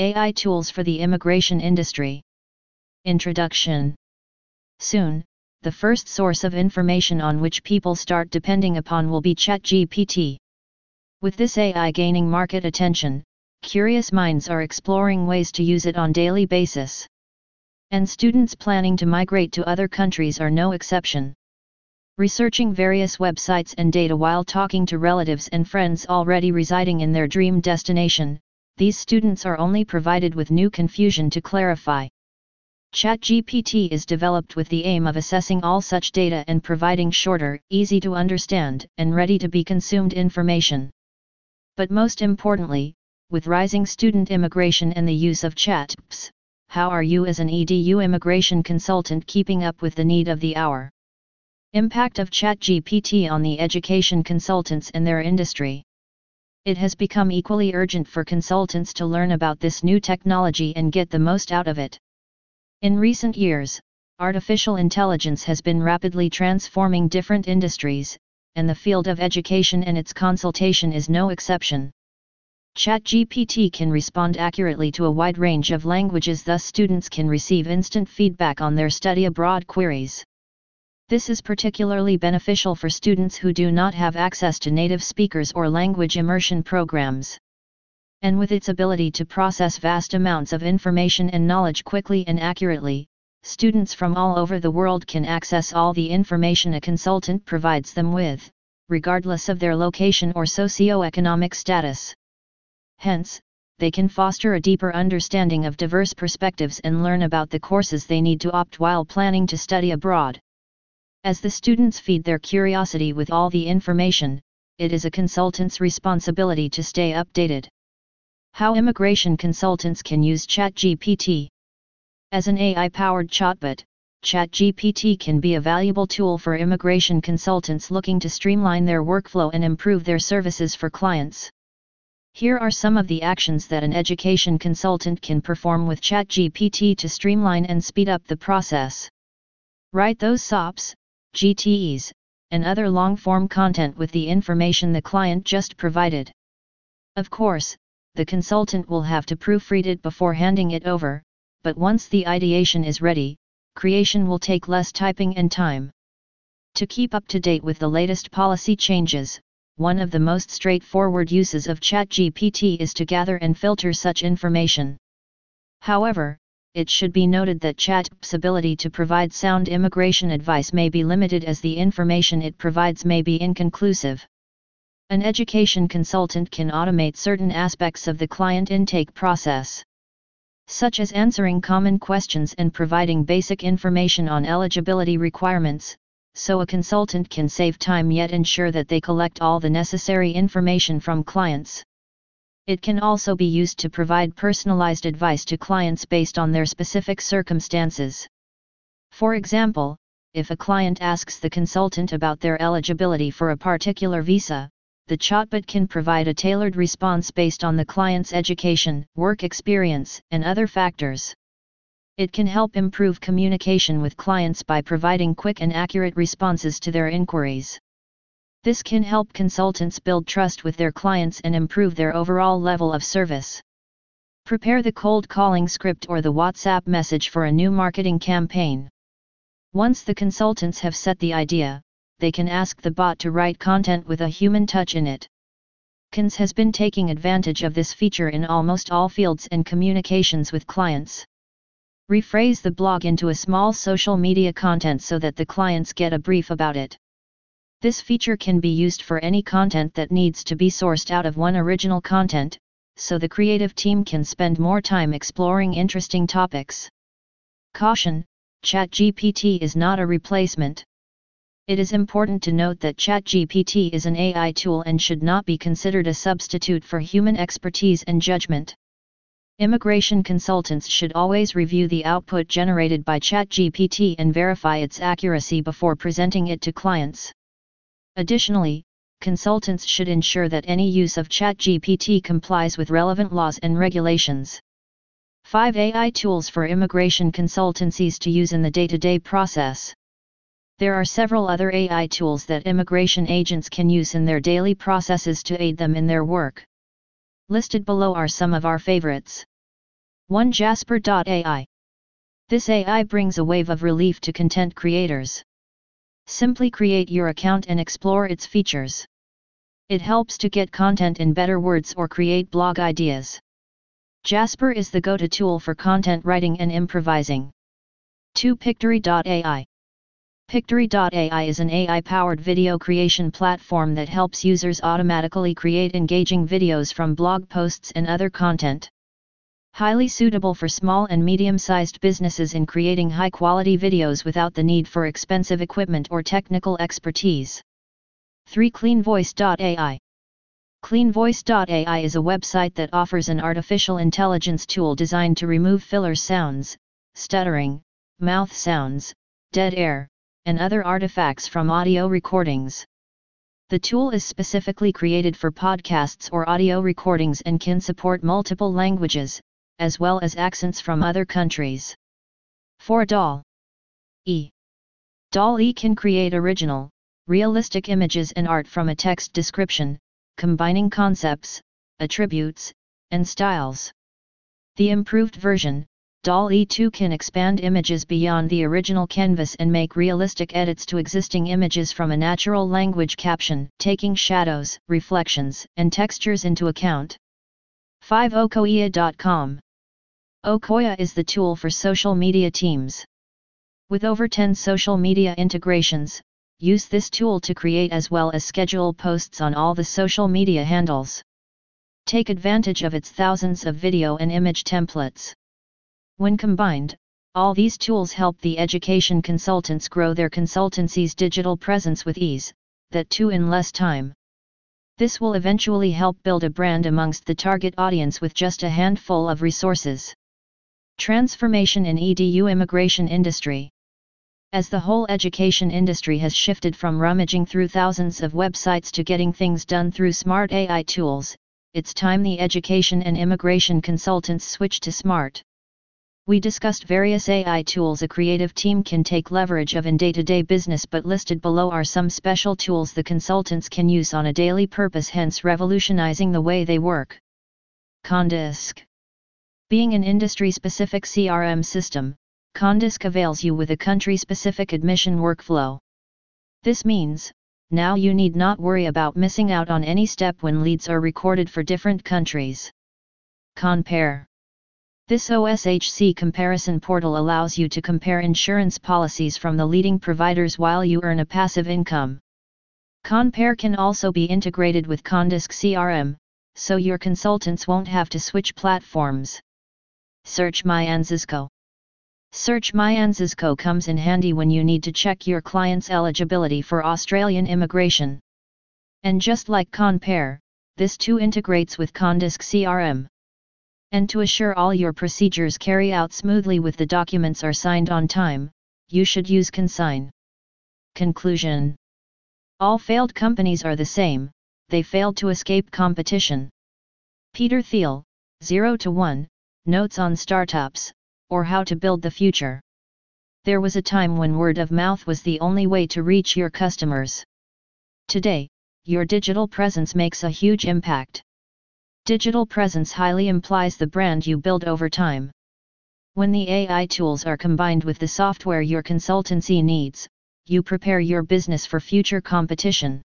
AI Tools for the Immigration Industry Introduction Soon, the first source of information on which people start depending upon will be ChatGPT. With this AI gaining market attention, curious minds are exploring ways to use it on daily basis. And students planning to migrate to other countries are no exception. Researching various websites and data while talking to relatives and friends already residing in their dream destination, these students are only provided with new confusion to clarify. ChatGPT is developed with the aim of assessing all such data and providing shorter, easy to understand, and ready to be consumed information. But most importantly, with rising student immigration and the use of ChatGPT, how are you as an EDU immigration consultant keeping up with the need of the hour? Impact of ChatGPT on the education consultants and their industry. It has become equally urgent for consultants to learn about this new technology and get the most out of it. In recent years, artificial intelligence has been rapidly transforming different industries, and the field of education and its consultation is no exception. ChatGPT can respond accurately to a wide range of languages thus students can receive instant feedback on their study abroad queries. This is particularly beneficial for students who do not have access to native speakers or language immersion programs and with its ability to process vast amounts of information and knowledge quickly and accurately, students from all over the world can access all the information a consultant provides them with, regardless of their location or socio-economic status. Hence, they can foster a deeper understanding of diverse perspectives and learn about the courses they need to opt while planning to study abroad. As the students feed their curiosity with all the information, it is a consultant's responsibility to stay updated. How immigration consultants can use ChatGPT. As an AI powered chatbot, ChatGPT can be a valuable tool for immigration consultants looking to streamline their workflow and improve their services for clients. Here are some of the actions that an education consultant can perform with ChatGPT to streamline and speed up the process. Write those SOPs, GTEs, and other long form content with the information the client just provided. Of course, the consultant will have to proofread it before handing it over, but once the ideation is ready, creation will take less typing and time. To keep up to date with the latest policy changes, one of the most straightforward uses of ChatGPT is to gather and filter such information. However, it should be noted that ChatGPT's ability to provide sound immigration advice may be limited as the information it provides may be inconclusive. An education consultant can automate certain aspects of the client intake process, such as answering common questions and providing basic information on eligibility requirements, so a consultant can save time yet ensure that they collect all the necessary information from clients. It can also be used to provide personalized advice to clients based on their specific circumstances. For example, if a client asks the consultant about their eligibility for a particular visa, the chatbot can provide a tailored response based on the client's education, work experience, and other factors. It can help improve communication with clients by providing quick and accurate responses to their inquiries. This can help consultants build trust with their clients and improve their overall level of service. Prepare the cold calling script or the WhatsApp message for a new marketing campaign. Once the consultants have set the idea, they can ask the bot to write content with a human touch in it. Kins has been taking advantage of this feature in almost all fields and communications with clients. Rephrase the blog into a small social media content so that the clients get a brief about it. This feature can be used for any content that needs to be sourced out of one original content, so the creative team can spend more time exploring interesting topics. Caution ChatGPT is not a replacement. It is important to note that ChatGPT is an AI tool and should not be considered a substitute for human expertise and judgment. Immigration consultants should always review the output generated by ChatGPT and verify its accuracy before presenting it to clients. Additionally, consultants should ensure that any use of ChatGPT complies with relevant laws and regulations. 5 AI tools for immigration consultancies to use in the day to day process. There are several other AI tools that immigration agents can use in their daily processes to aid them in their work. Listed below are some of our favorites. 1 Jasper.ai This AI brings a wave of relief to content creators. Simply create your account and explore its features. It helps to get content in better words or create blog ideas. Jasper is the go-to tool for content writing and improvising. 2 Pictory.ai Pictory.ai is an AI-powered video creation platform that helps users automatically create engaging videos from blog posts and other content. Highly suitable for small and medium-sized businesses in creating high-quality videos without the need for expensive equipment or technical expertise. 3. CleanVoice.ai CleanVoice.ai is a website that offers an artificial intelligence tool designed to remove filler sounds, stuttering, mouth sounds, dead air, and other artifacts from audio recordings. The tool is specifically created for podcasts or audio recordings and can support multiple languages, as well as accents from other countries. 4. DAL E. DAL E can create original, realistic images and art from a text description, combining concepts, attributes, and styles. The improved version, DALL-E 2 can expand images beyond the original canvas and make realistic edits to existing images from a natural language caption, taking shadows, reflections, and textures into account. 5 Ocoya.com Ocoya is the tool for social media teams. With over 10 social media integrations, use this tool to create as well as schedule posts on all the social media handles. Take advantage of its thousands of video and image templates. When combined, all these tools help the education consultants grow their consultancy's digital presence with ease, that too in less time. This will eventually help build a brand amongst the target audience with just a handful of resources. Transformation in EDU immigration industry. As the whole education industry has shifted from rummaging through thousands of websites to getting things done through smart AI tools, it's time the education and immigration consultants switch to smart. We discussed various AI tools a creative team can take leverage of in day-to-day business but listed below are some special tools the consultants can use on a daily purpose hence revolutionizing the way they work. Condisk being an industry-specific CRM system, Condisk avails you with a country-specific admission workflow. This means, now you need not worry about missing out on any step when leads are recorded for different countries. Compare This OSHC comparison portal allows you to compare insurance policies from the leading providers while you earn a passive income. Compare can also be integrated with Condisk CRM, so your consultants won't have to switch platforms. Search MyANZSCO. Search MyANZSCO comes in handy when you need to check your client's eligibility for Australian immigration. And just like Compare, this too integrates with Condisk CRM. And to assure all your procedures carry out smoothly with the documents are signed on time, you should use Consign. Conclusion All failed companies are the same, they failed to escape competition. Peter Thiel, 0 to 1, Notes on Startups, or How to Build the Future. There was a time when word of mouth was the only way to reach your customers. Today, your digital presence makes a huge impact. Digital presence highly implies the brand you build over time. When the AI tools are combined with the software your consultancy needs, you prepare your business for future competition.